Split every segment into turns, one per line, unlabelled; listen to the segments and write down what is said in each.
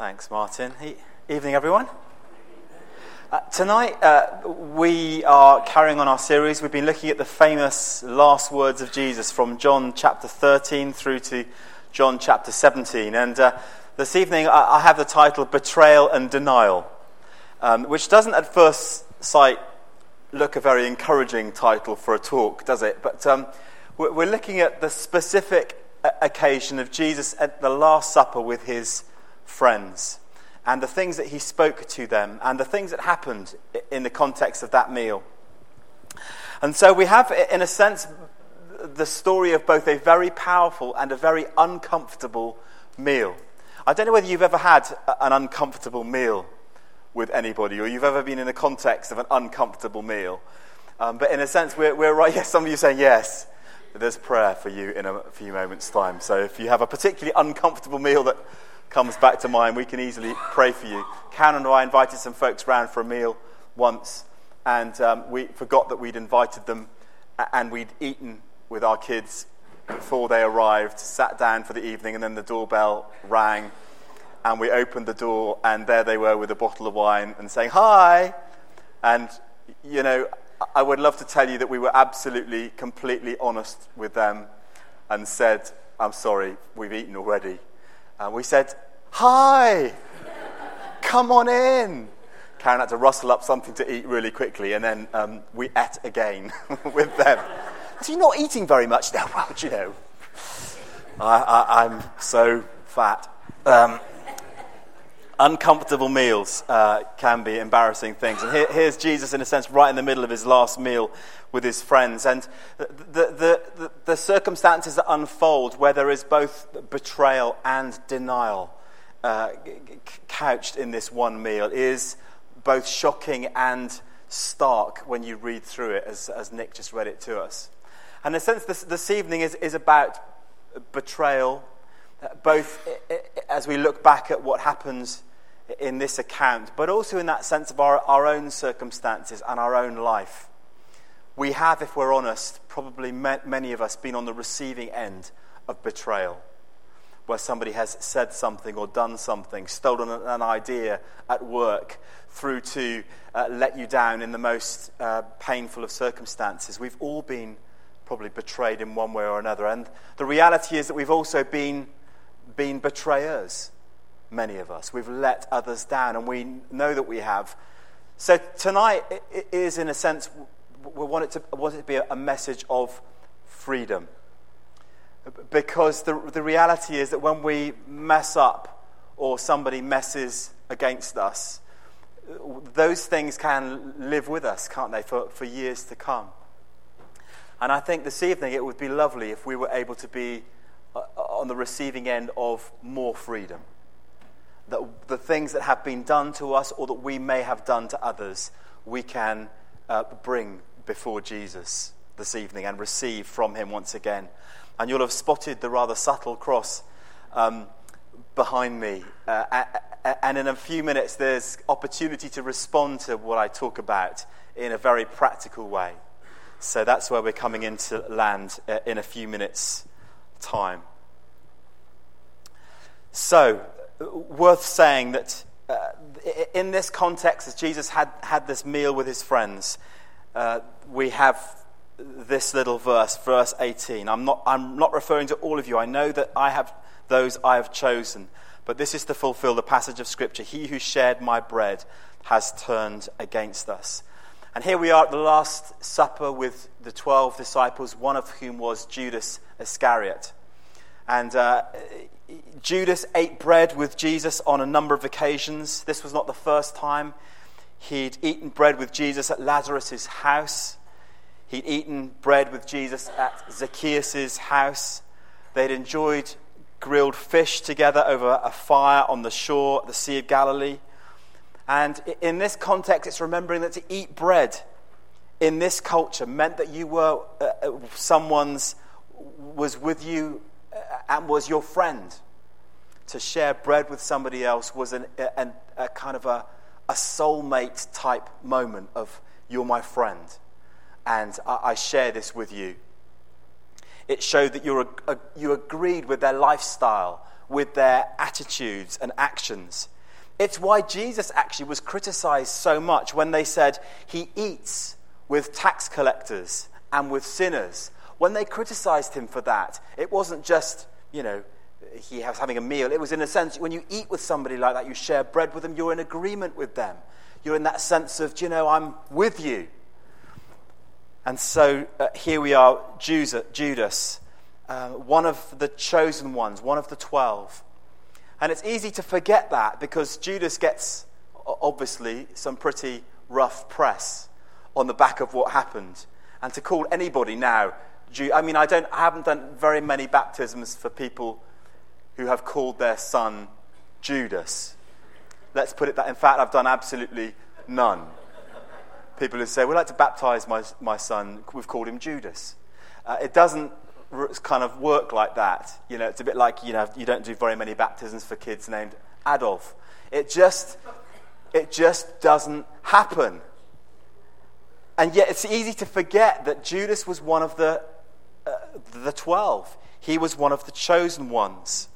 Thanks, Martin. Evening, everyone. Uh, tonight, uh, we are carrying on our series. We've been looking at the famous last words of Jesus from John chapter 13 through to John chapter 17. And uh, this evening, I, I, have the title Betrayal and Denial, um, which doesn't at first sight look a very encouraging title for a talk, does it? But um, we're, we're looking at the specific uh, occasion of Jesus at the Last Supper with his friends and the things that he spoke to them and the things that happened in the context of that meal. And so we have, in a sense, the story of both a very powerful and a very uncomfortable meal. I don't know whether you've ever had an uncomfortable meal with anybody or you've ever been in the context of an uncomfortable meal. Um, but in a sense, we're, we're right. Yes, some of you saying yes. There's prayer for you in a few moments' time. So if you have a particularly uncomfortable meal that comes back to mind, we can easily pray for you. Karen and I invited some folks round for a meal once, and um, we forgot that we'd invited them, and we'd eaten with our kids before they arrived, sat down for the evening, and then the doorbell rang, and we opened the door, and there they were with a bottle of wine and saying, Hi! And, you know, I would love to tell you that we were absolutely, completely honest with them and said, I'm sorry, we've eaten already. And we said, Hi, come on in. Karen had to rustle up something to eat really quickly, and then um, we ate again with them. So you're not eating very much now. Well, you know, I, am so fat. Um, uncomfortable meals uh, can be embarrassing things. And here, here's Jesus, in a sense, right in the middle of his last meal with his friends. And the, the, the, the circumstances that unfold, where there is both betrayal and denial uh, couched in this one meal, is both shocking and stark when you read through it, as, as Nick just read it to us. And in a sense, this, this evening is, is about betrayal, both as we look back at what happens in this account, but also in that sense of our, our own circumstances and our own life. We have, if we're honest, probably many of us been on the receiving end of betrayal, where somebody has said something or done something, stolen an idea at work, through to uh, let you down in the most uh, painful of circumstances. We've all been probably betrayed in one way or another. And the reality is that we've also been, been betrayers many of us. We've let others down, and we know that we have. So tonight is, in a sense, we want it to, want it to be a message of freedom. Because the, the reality is that when we mess up or somebody messes against us, those things can live with us, can't they, for, for years to come. And I think this evening it would be lovely if we were able to be uh, on the receiving end of more freedom that the things that have been done to us or that we may have done to others, we can uh, bring before Jesus this evening and receive from him once again. And you'll have spotted the rather subtle cross um, behind me. Uh, and in a few minutes, there's opportunity to respond to what I talk about in a very practical way. So that's where we're coming into land uh, in a few minutes' time. So, worth saying that uh, in this context, as Jesus had, had this meal with his friends, uh, we have this little verse, verse 18. I'm not, I'm not referring to all of you. I know that I have those I have chosen. But this is to fulfill the passage of Scripture He who shared my bread has turned against us. And here we are at the Last Supper with the 12 disciples, one of whom was Judas Iscariot. And uh, Judas ate bread with Jesus on a number of occasions. This was not the first time. He'd eaten bread with Jesus at Lazarus' house. He'd eaten bread with Jesus at Zacchaeus' house. They'd enjoyed grilled fish together over a fire on the shore, at the Sea of Galilee. And in this context, it's remembering that to eat bread in this culture meant that you were uh, uh someone's, was with you and was your friend to share bread with somebody else was an, a, a kind of a, a soulmate type moment of, you're my friend, and I, I share this with you. It showed that you're, a, you agreed with their lifestyle, with their attitudes and actions. It's why Jesus actually was criticized so much when they said he eats with tax collectors and with sinners. When they criticized him for that, it wasn't just, you know, he was having a meal. It was in a sense, when you eat with somebody like that, you share bread with them, you're in agreement with them. You're in that sense of, you know, I'm with you. And so uh, here we are, Judas, uh, one of the chosen ones, one of the twelve. And it's easy to forget that because Judas gets, obviously, some pretty rough press on the back of what happened. And to call anybody now, I mean, I, don't, I haven't done very many baptisms for people who have called their son Judas. Let's put it that. In fact, I've done absolutely none. People who say, We'd like to baptize my, my son, we've called him Judas. Uh, it doesn't kind of work like that. You know, it's a bit like, you know, you don't do very many baptisms for kids named Adolf. It just, it just doesn't happen. And yet it's easy to forget that Judas was one of the, the 12. He was one of the chosen ones.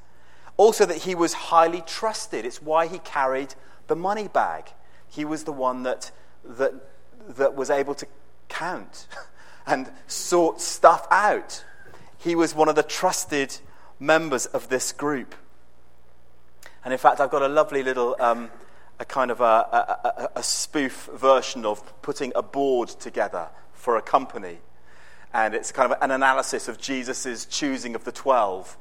Also, that he was highly trusted. It's why he carried the money bag. He was the one that, that, that was able to count and sort stuff out. He was one of the trusted members of this group. And in fact, I've got a lovely little, um, a kind of a, a, a, spoof version of putting a board together for a company. And it's kind of an analysis of Jesus' choosing of the 12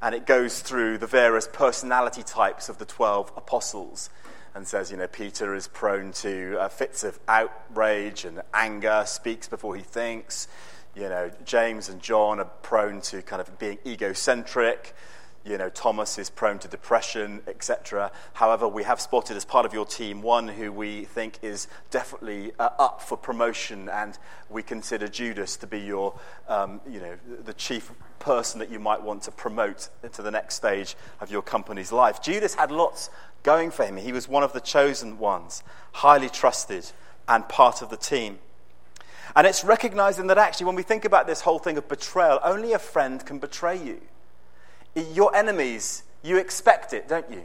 and it goes through the various personality types of the 12 apostles and says, you know, Peter is prone to uh, fits of outrage and anger, speaks before he thinks. You know, James and John are prone to kind of being egocentric. You know, Thomas is prone to depression, etc. However, we have spotted as part of your team one who we think is definitely uh, up for promotion, and we consider Judas to be your, um, you know, the chief person that you might want to promote into the next stage of your company's life. Judas had lots going for him. He was one of the chosen ones, highly trusted, and part of the team. And it's recognizing that actually, when we think about this whole thing of betrayal, only a friend can betray you. Your enemies, you expect it, don't you?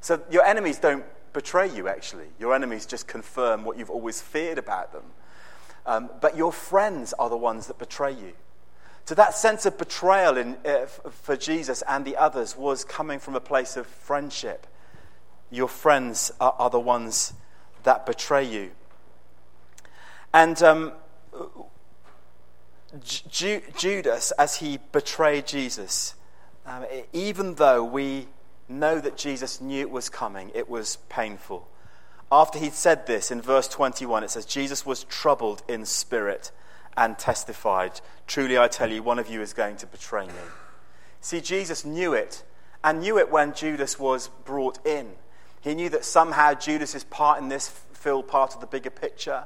So your enemies don't betray you, actually. Your enemies just confirm what you've always feared about them. Um, but your friends are the ones that betray you. So that sense of betrayal in, uh, for Jesus and the others was coming from a place of friendship. Your friends are, are the ones that betray you. And um, Ju- Judas, as he betrayed Jesus, um, even though we know that Jesus knew it was coming, it was painful. After he'd said this, in verse 21, it says, Jesus was troubled in spirit and testified, Truly I tell you, one of you is going to betray me. See, Jesus knew it, and knew it when Judas was brought in. He knew that somehow Judas's part in this filled part of the bigger picture.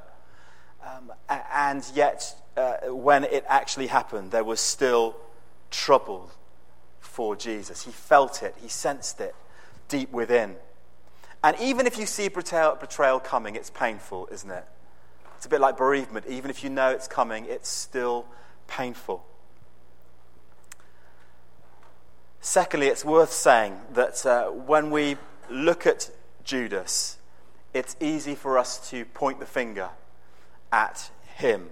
Um, and yet, uh, when it actually happened, there was still trouble for Jesus. He felt it, he sensed it deep within. And even if you see betrayal, betrayal coming, it's painful, isn't it? It's a bit like bereavement. Even if you know it's coming, it's still painful. Secondly, it's worth saying that uh, when we look at Judas, it's easy for us to point the finger at him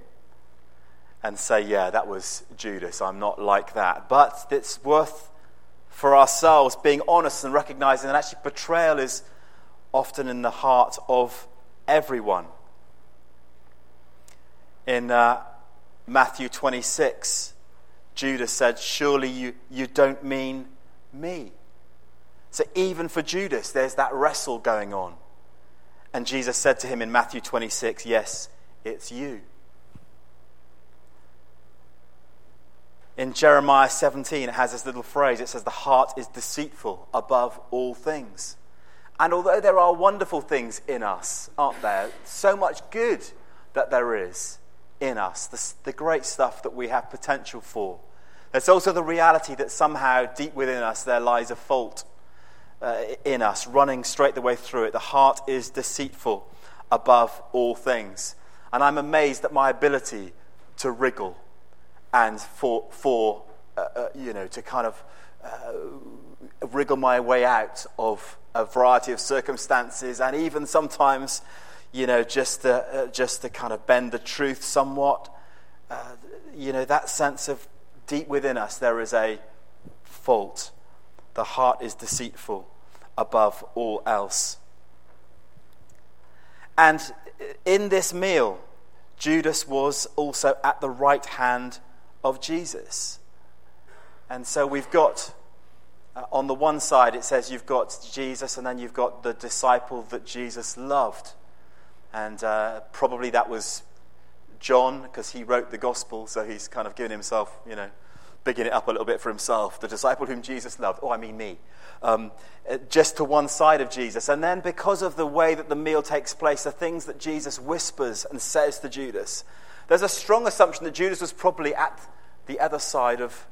and say, yeah, that was Judas. I'm not like that. But it's worth for ourselves being honest and recognizing that actually betrayal is often in the heart of everyone in uh, Matthew 26, Judas said, Surely you, you don't mean me. So even for Judas, there's that wrestle going on. And Jesus said to him in Matthew 26, Yes, it's you. In Jeremiah 17, it has this little phrase. It says, The heart is deceitful above all things. And although there are wonderful things in us, aren't there? So much good that there is in us, the, the great stuff that we have potential for. There's also the reality that somehow deep within us there lies a fault uh, in us, running straight the way through it. The heart is deceitful above all things. And I'm amazed at my ability to wriggle and for, for uh, uh, you know, to kind of uh, wriggle my way out of a variety of circumstances, and even sometimes, you know, just to, uh, just to kind of bend the truth somewhat. Uh, you know, that sense of deep within us, there is a fault. The heart is deceitful above all else. And in this meal, Judas was also at the right hand of Jesus. And so we've got, uh, on the one side, it says you've got Jesus, and then you've got the disciple that Jesus loved. And uh, probably that was John, because he wrote the gospel, so he's kind of given himself, you know, bigging it up a little bit for himself. The disciple whom Jesus loved. Oh, I mean me. Um, uh, just to one side of Jesus. And then, because of the way that the meal takes place, the things that Jesus whispers and says to Judas, there's a strong assumption that Judas was probably at the other side of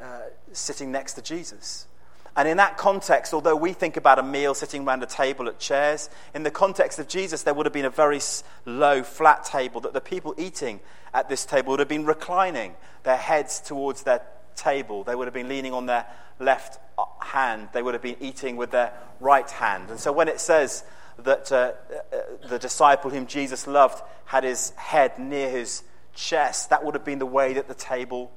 uh, sitting next to Jesus. And in that context, although we think about a meal sitting around a table at chairs, in the context of Jesus, there would have been a very low, flat table that the people eating at this table would have been reclining, their heads towards their table. They would have been leaning on their left uh, hand. They would have been eating with their right hand. And so when it says that uh, uh, the disciple whom Jesus loved had his head near his chest, that would have been the way that the table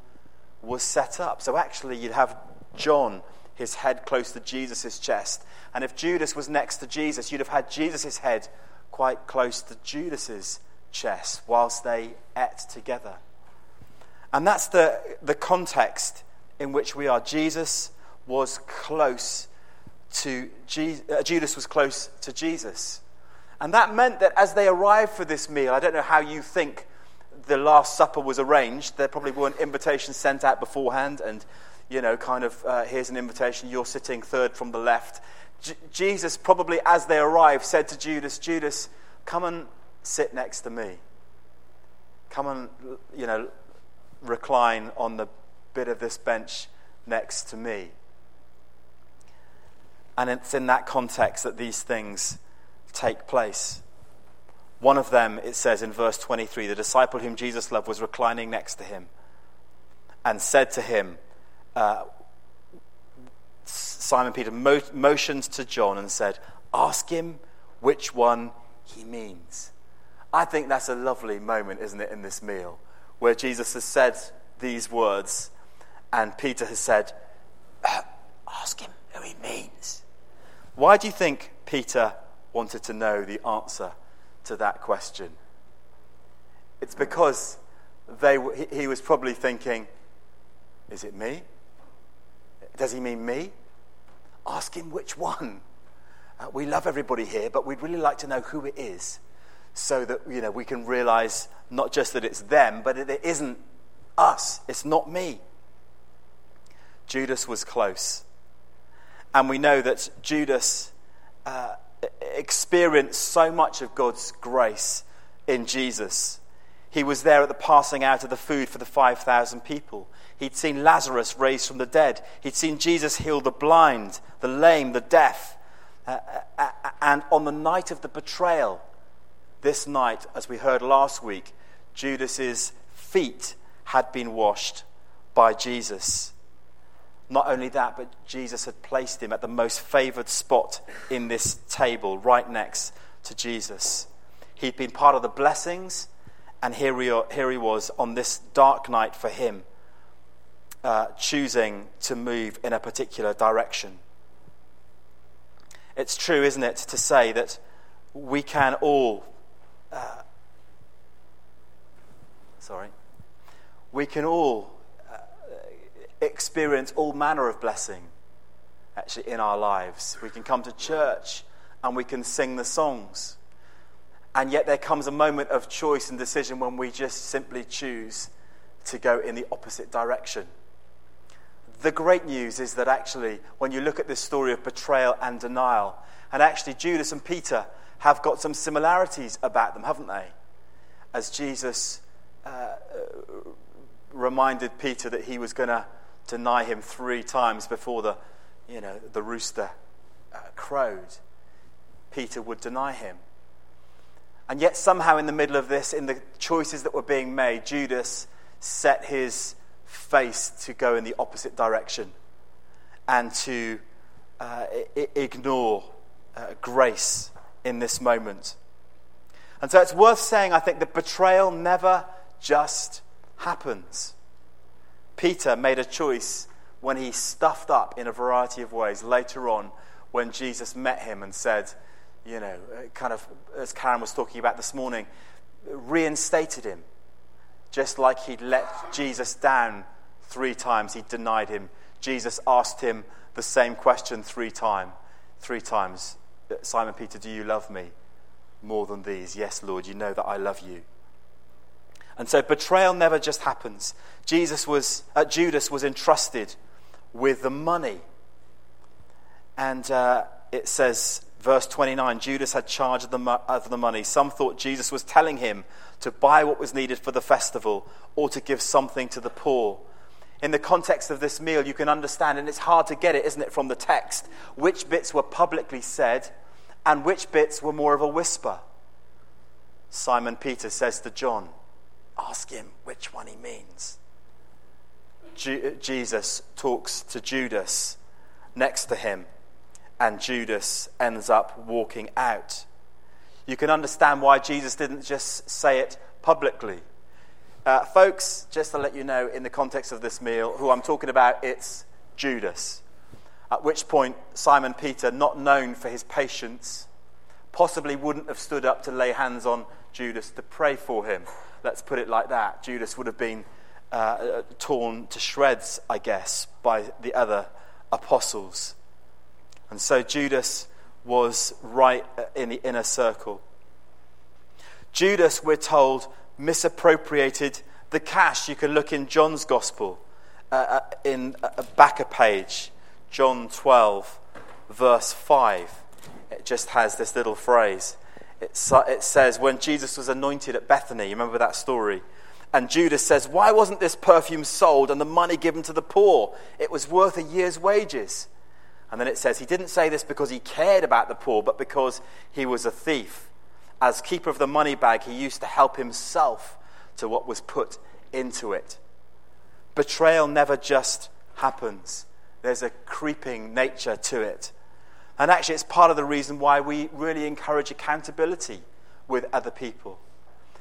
was set up. So actually, you'd have John his head close to Jesus' chest. And if Judas was next to Jesus, you'd have had Jesus' head quite close to Judas's chest whilst they ate together. And that's the, the context in which we are. Jesus was close to Je- uh, Judas was close to Jesus. And that meant that as they arrived for this meal, I don't know how you think the Last Supper was arranged. There probably weren't invitations sent out beforehand and you know, kind of, uh, here's an invitation, you're sitting third from the left. J- Jesus, probably as they arrived, said to Judas, Judas, come and sit next to me. Come and, you know, recline on the bit of this bench next to me. And it's in that context that these things take place. One of them, it says in verse 23, the disciple whom Jesus loved was reclining next to him and said to him, uh, Simon Peter mo- motioned to John and said, Ask him which one he means. I think that's a lovely moment, isn't it, in this meal, where Jesus has said these words and Peter has said, uh, Ask him who he means. Why do you think Peter wanted to know the answer to that question? It's because they, he was probably thinking, Is it me? Does he mean me? Ask him which one. Uh, we love everybody here, but we'd really like to know who it is so that you know, we can realize not just that it's them, but that it isn't us. It's not me. Judas was close. And we know that Judas uh, experienced so much of God's grace in Jesus. He was there at the passing out of the food for the 5,000 people. He'd seen Lazarus raised from the dead. He'd seen Jesus heal the blind, the lame, the deaf. Uh, uh, uh, and on the night of the betrayal, this night, as we heard last week, Judas's feet had been washed by Jesus. Not only that, but Jesus had placed him at the most favored spot in this table, right next to Jesus. He'd been part of the blessings, and here he, here he was on this dark night for him uh, choosing to move in a particular direction. It's true, isn't it, to say that we can all, uh, sorry, we can all experience all manner of blessing actually in our lives. We can come to church and we can sing the songs. And yet there comes a moment of choice and decision when we just simply choose to go in the opposite direction. The great news is that actually, when you look at this story of betrayal and denial, and actually Judas and Peter have got some similarities about them, haven't they? As Jesus uh, uh reminded Peter that he was going to deny him three times before the, you know, the rooster uh, crowed, Peter would deny him. And yet, somehow, in the middle of this, in the choices that were being made, Judas set his face to go in the opposite direction. and to uh, I- ignore uh, grace in this moment. And so it's worth saying, I think, that betrayal never just happens. Peter made a choice when he stuffed up in a variety of ways later on when Jesus met him and said, you know, uh, kind of, as Karen was talking about this morning, reinstated him. Just like he'd let Jesus down three times, he denied him. Jesus asked him the same question three times. Three times, Simon Peter, do you love me more than these? Yes, Lord, you know that I love you. And so betrayal never just happens. Jesus was, uh, Judas was entrusted with the money. And uh, it says, verse 29, Judas had charge of the, mo- of the money. Some thought Jesus was telling him to buy what was needed for the festival or to give something to the poor. In the context of this meal, you can understand, and it's hard to get it, isn't it, from the text, which bits were publicly said and which bits were more of a whisper. Simon Peter says to John, Ask him which one he means. Ju- Jesus talks to Judas next to him, and Judas ends up walking out. You can understand why Jesus didn't just say it publicly. Uh, folks, just to let you know, in the context of this meal, who I'm talking about, it's Judas. At which point, Simon Peter, not known for his patience, possibly wouldn't have stood up to lay hands on Judas to pray for him. Let's put it like that. Judas would have been uh, torn to shreds, I guess, by the other apostles. And so Judas was right in the inner circle. Judas, we're told, misappropriated the cash. You can look in John's Gospel, uh, in a back a page, John 12, verse 5. It just has this little phrase. It, says, When Jesus was anointed at Bethany, you remember that story? And Judas says, Why wasn't this perfume sold and the money given to the poor? It was worth a year's wages. And then it says, He didn't say this because he cared about the poor, but because he was a thief. As keeper of the money bag, he used to help himself to what was put into it. Betrayal never just happens, there's a creeping nature to it. And actually, it's part of the reason why we really encourage accountability with other people.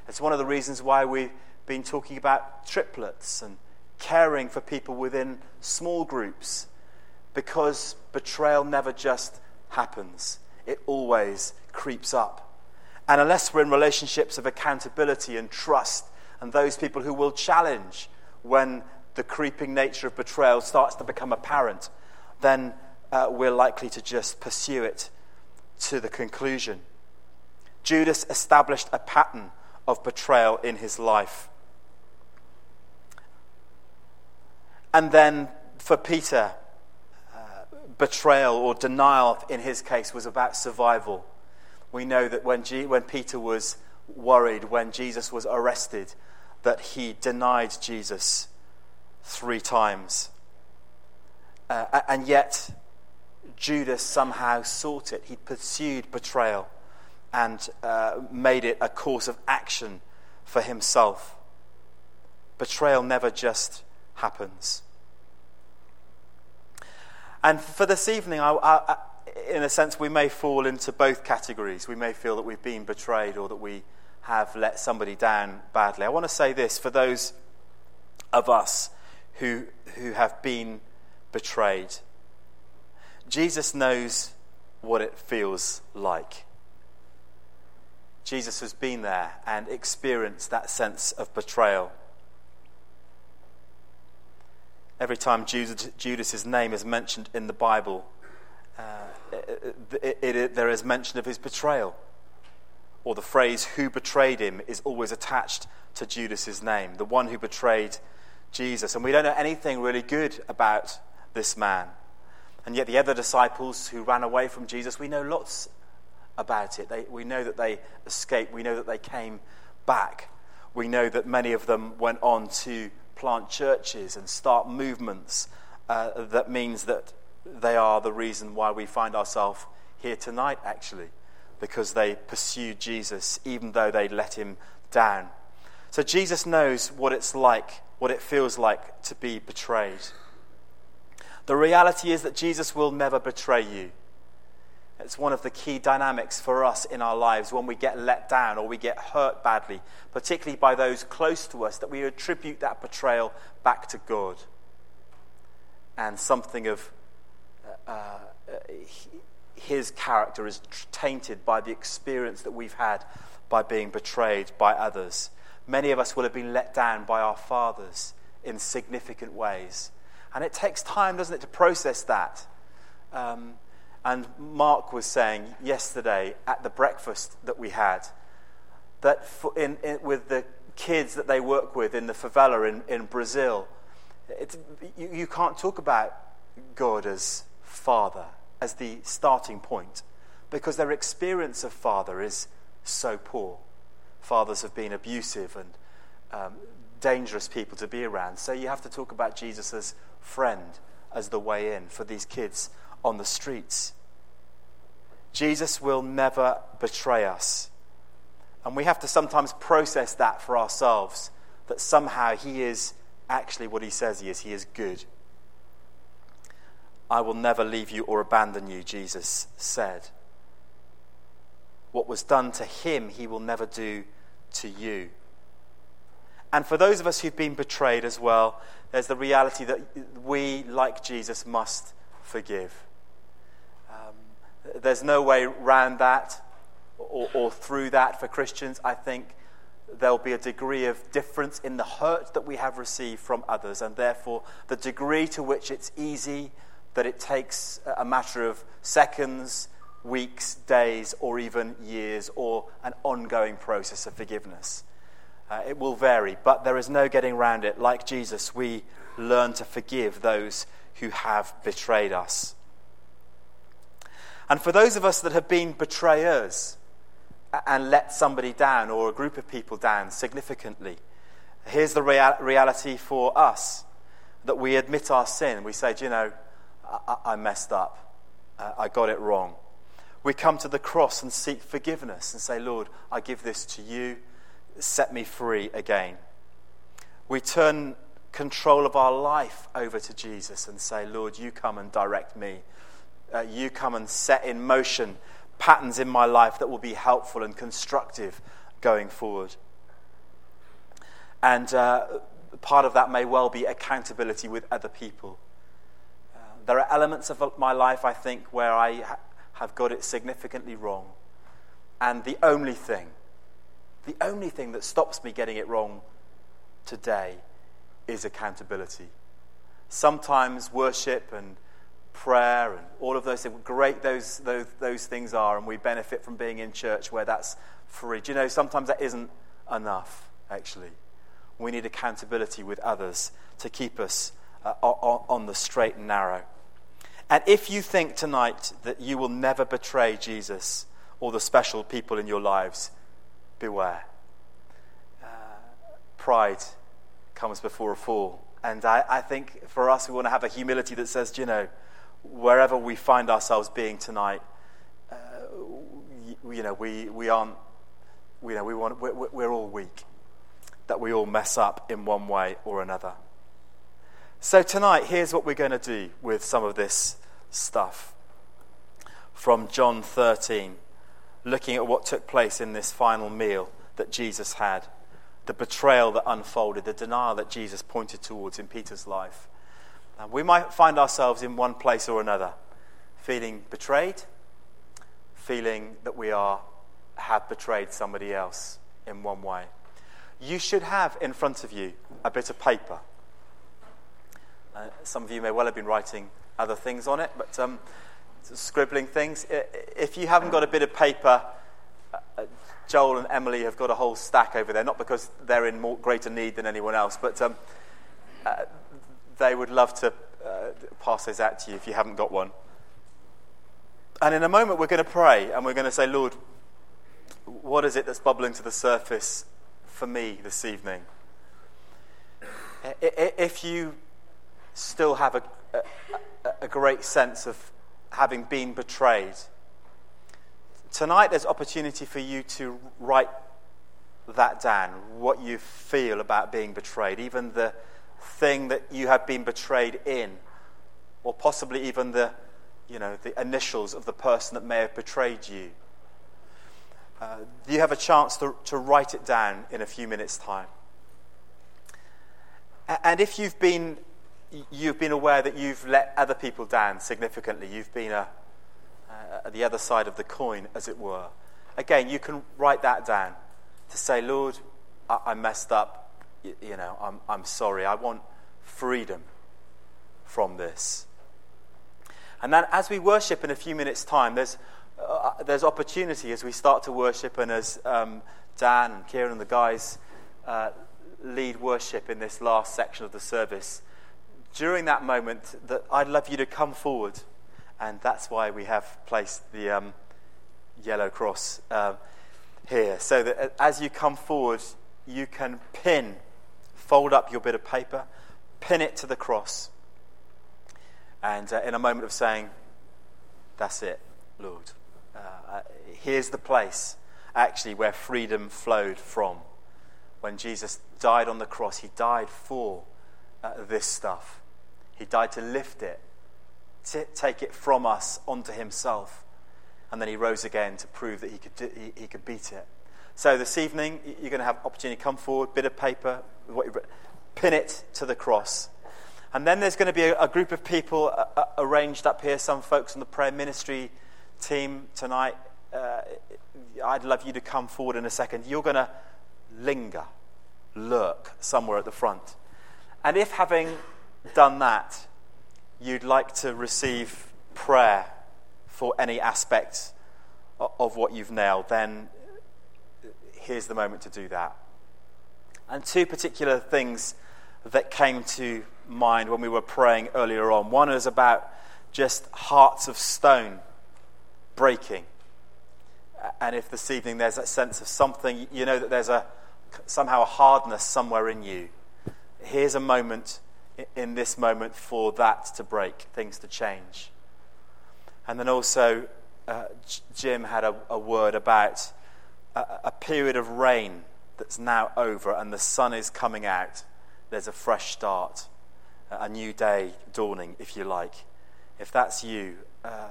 It's one of the reasons why we've been talking about triplets and caring for people within small groups, because betrayal never just happens, it always creeps up. And unless we're in relationships of accountability and trust, and those people who will challenge when the creeping nature of betrayal starts to become apparent, then uh, we're likely to just pursue it to the conclusion. Judas established a pattern of betrayal in his life. And then for Peter, uh, betrayal or denial in his case was about survival. We know that when, G- when Peter was worried, when Jesus was arrested, that he denied Jesus three times. Uh, and yet, Judas somehow sought it. He pursued betrayal and uh, made it a course of action for himself. Betrayal never just happens. And for this evening, I, I, in a sense, we may fall into both categories. We may feel that we've been betrayed or that we have let somebody down badly. I want to say this for those of us who, who have been betrayed. Jesus knows what it feels like. Jesus has been there and experienced that sense of betrayal. Every time Judas' name is mentioned in the Bible, uh, it, it, it, there is mention of his betrayal. Or the phrase, who betrayed him, is always attached to Judas' name, the one who betrayed Jesus. And we don't know anything really good about this man. And yet, the other disciples who ran away from Jesus, we know lots about it. They, we know that they escaped, we know that they came back. We know that many of them went on to plant churches and start movements. Uh, that means that they are the reason why we find ourselves here tonight, actually, because they pursued Jesus even though they let him down. So Jesus knows what it's like, what it feels like to be betrayed. The reality is that Jesus will never betray you. It's one of the key dynamics for us in our lives when we get let down or we get hurt badly, particularly by those close to us, that we attribute that betrayal back to God. And something of uh, uh, his character is tainted by the experience that we've had by being betrayed by others. Many of us will have been let down by our fathers in significant ways. And it takes time, doesn't it, to process that. Um, and Mark was saying yesterday at the breakfast that we had that in, in, with the kids that they work with in the favela in, in Brazil, you, you can't talk about God as Father, as the starting point, because their experience of Father is so poor. Fathers have been abusive and um, dangerous people to be around. So you have to talk about Jesus as friend, as the way in for these kids on the streets. Jesus will never betray us. And we have to sometimes process that for ourselves that somehow he is actually what he says he is. He is good. I will never leave you or abandon you, Jesus said. What was done to him, he will never do to you. And for those of us who've been betrayed as well, there's the reality that we, like Jesus, must forgive. Um, there's no way around that or, or through that for Christians. I think there'll be a degree of difference in the hurt that we have received from others, and therefore the degree to which it's easy that it takes a matter of seconds, weeks, days, or even years, or an ongoing process of forgiveness. Uh, it will vary, but there is no getting around it. Like Jesus, we learn to forgive those who have betrayed us. And for those of us that have been betrayers and let somebody down or a group of people down significantly, here's the rea- reality for us that we admit our sin. We say, you know, I, I messed up, uh, I got it wrong. We come to the cross and seek forgiveness and say, Lord, I give this to you set me free again. We turn control of our life over to Jesus and say, Lord, you come and direct me. Uh, you come and set in motion patterns in my life that will be helpful and constructive going forward. And uh, part of that may well be accountability with other people. Uh, there are elements of my life, I think, where I ha- have got it significantly wrong. And the only thing the only thing that stops me getting it wrong today is accountability. Sometimes worship and prayer and all of those things, great those, those, those things are, and we benefit from being in church where that's free. Do you know, sometimes that isn't enough, actually. We need accountability with others to keep us uh, on, on the straight and narrow. And if you think tonight that you will never betray Jesus or the special people in your lives, beware. Uh, pride comes before a fall. And I, I think for us, we want to have a humility that says, you know, wherever we find ourselves being tonight, uh, you, know, we, we aren't, you know, we want, we're, we're all weak, that we all mess up in one way or another. So tonight, here's what we're going to do with some of this stuff from John 13 looking at what took place in this final meal that Jesus had, the betrayal that unfolded, the denial that Jesus pointed towards in Peter's life. We might find ourselves in one place or another, feeling betrayed, feeling that we are have betrayed somebody else in one way. You should have in front of you a bit of paper. Uh, some of you may well have been writing other things on it, but um, scribbling things. If you haven't got a bit of paper, uh, Joel and Emily have got a whole stack over there, not because they're in more greater need than anyone else, but um, uh, they would love to uh, pass those out to you if you haven't got one. And in a moment, we're going to pray and we're going to say, Lord, what is it that's bubbling to the surface for me this evening? If you still have a, a, a great sense of having been betrayed. Tonight, there's opportunity for you to write that down, what you feel about being betrayed, even the thing that you have been betrayed in. or possibly even the, you know, the initials of the person that may have betrayed you. Uh, you have a chance to, to write it down in a few minutes' time. And if you've been, you've been aware that you've let other people down significantly, you've been a, uh, at the other side of the coin, as it were, again, you can write that down to say, Lord, I, I messed up. You, you know, I'm, I'm sorry. I want freedom from this. And then as we worship in a few minutes' time, there's, uh, there's opportunity as we start to worship and as um, Dan and Kieran and the guys uh, lead worship in this last section of the service. During that moment, that I'd love you to come forward, and that's why we have placed the um, yellow cross uh, here, so that uh, as you come forward, you can pin, fold up your bit of paper, pin it to the cross, and uh, in a moment of saying, "That's it, Lord. Uh, uh here's the place, actually, where freedom flowed from." when Jesus died on the cross, he died for uh, this stuff. He died to lift it, to take it from us onto himself. And then he rose again to prove that he could, do, he, he, could beat it. So this evening, you're going to have opportunity to come forward, bit of paper, pin it to the cross. And then there's going to be a, a group of people arranged up here, some folks on the prayer ministry team tonight. Uh, I'd love you to come forward in a second. You're going to linger, lurk somewhere at the front. And if having done that, you'd like to receive prayer for any aspect of what you've nailed, then here's the moment to do that. And two particular things that came to mind when we were praying earlier on. One is about just hearts of stone breaking. And if this evening there's a sense of something, you know that there's a, somehow a hardness somewhere in you. Here's a moment in this moment for that to break, things to change. And then also, uh, Jim had a, a word about a, a, period of rain that's now over and the sun is coming out. There's a fresh start, a new day dawning, if you like. If that's you, uh,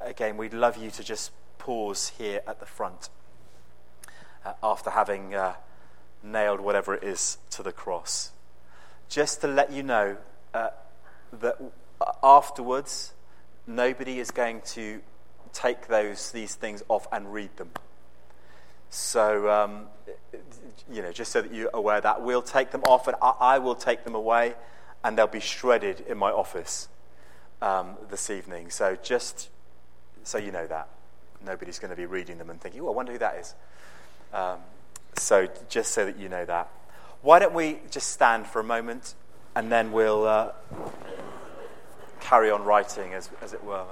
again, we'd love you to just pause here at the front uh, after having uh, nailed whatever it is to the cross. Just to let you know uh, that afterwards, nobody is going to take those these things off and read them. So, um, you know, just so that you're aware that we'll take them off and I, I will take them away and they'll be shredded in my office um, this evening. So, just so you know that. Nobody's going to be reading them and thinking, oh, I wonder who that is. Um, so, just so that you know that. Why don't we just stand for a moment and then we'll uh, carry on writing, as, as it were.